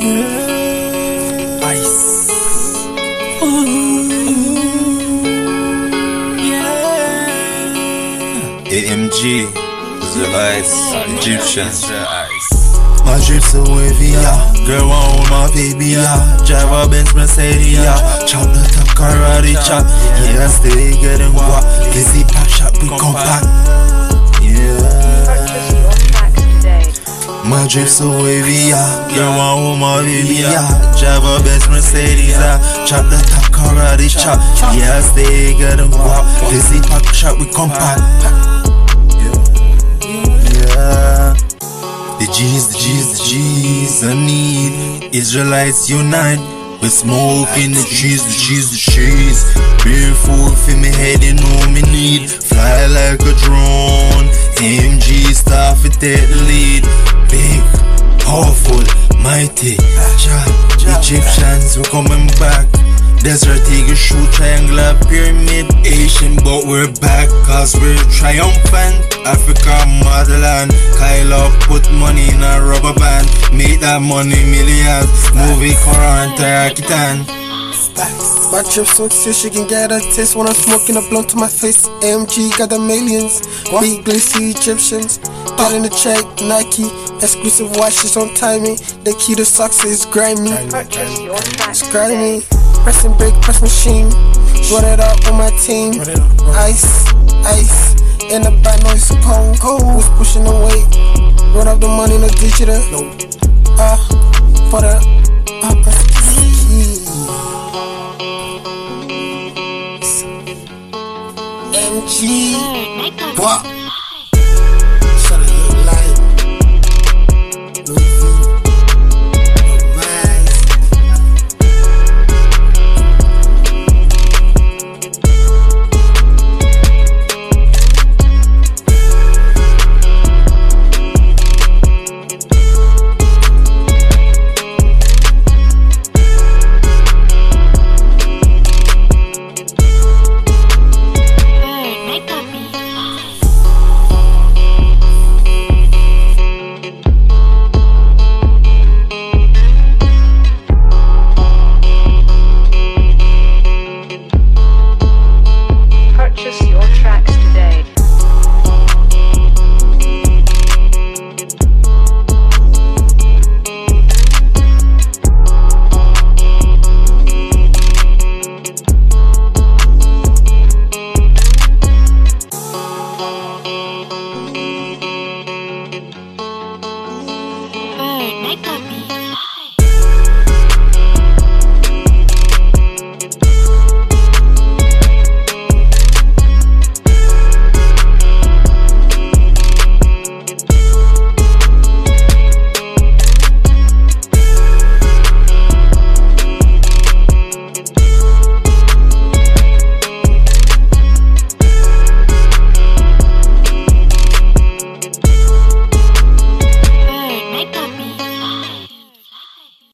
Yeah. Ice. Yeah. AMG. Israel Ice. Egyptian. Ice My drip so wavy, yeah. Girl want with my baby, yeah. Drive a Benz Mercedes, yeah. Chop the top karate chop. Yeah, stay getting guap. Busy pop shop, we come back. My drip so wavy, yeah. Girl want with my baby, yeah. Drive a Benz Mercedes, yeah. Chop the top karate chop. Yeah, stay getting guap. Busy pop shop, we come back. Yeah. The G's, the G's, the G's I need Israelites unite We smoke in the trees, the trees, the trees Beer food for me head, you know me need Fly like a drone AMG star for take lead powerful, mighty Egyptians, we coming back Desert Eagle shoot triangular pyramid Asian but we're back cause we're triumphant Africa motherland Kyle put money in a rubber band Make that money millions Movie Quran Tarakitan My trip so serious, she can get a taste when I'm smoking a blunt to my face. AMG got the millions. Big glitzy Egyptians. Got in the check, Nike. Exclusive watches on timing. The key to success is grimy. It's grimy. Press and brake, press machine. Run it up on my team. Ice, ice. In the back, no, it's cold. Who's pushing the weight? Run up the money in the digital. Ah, for the. Press. MG. What? Louis make up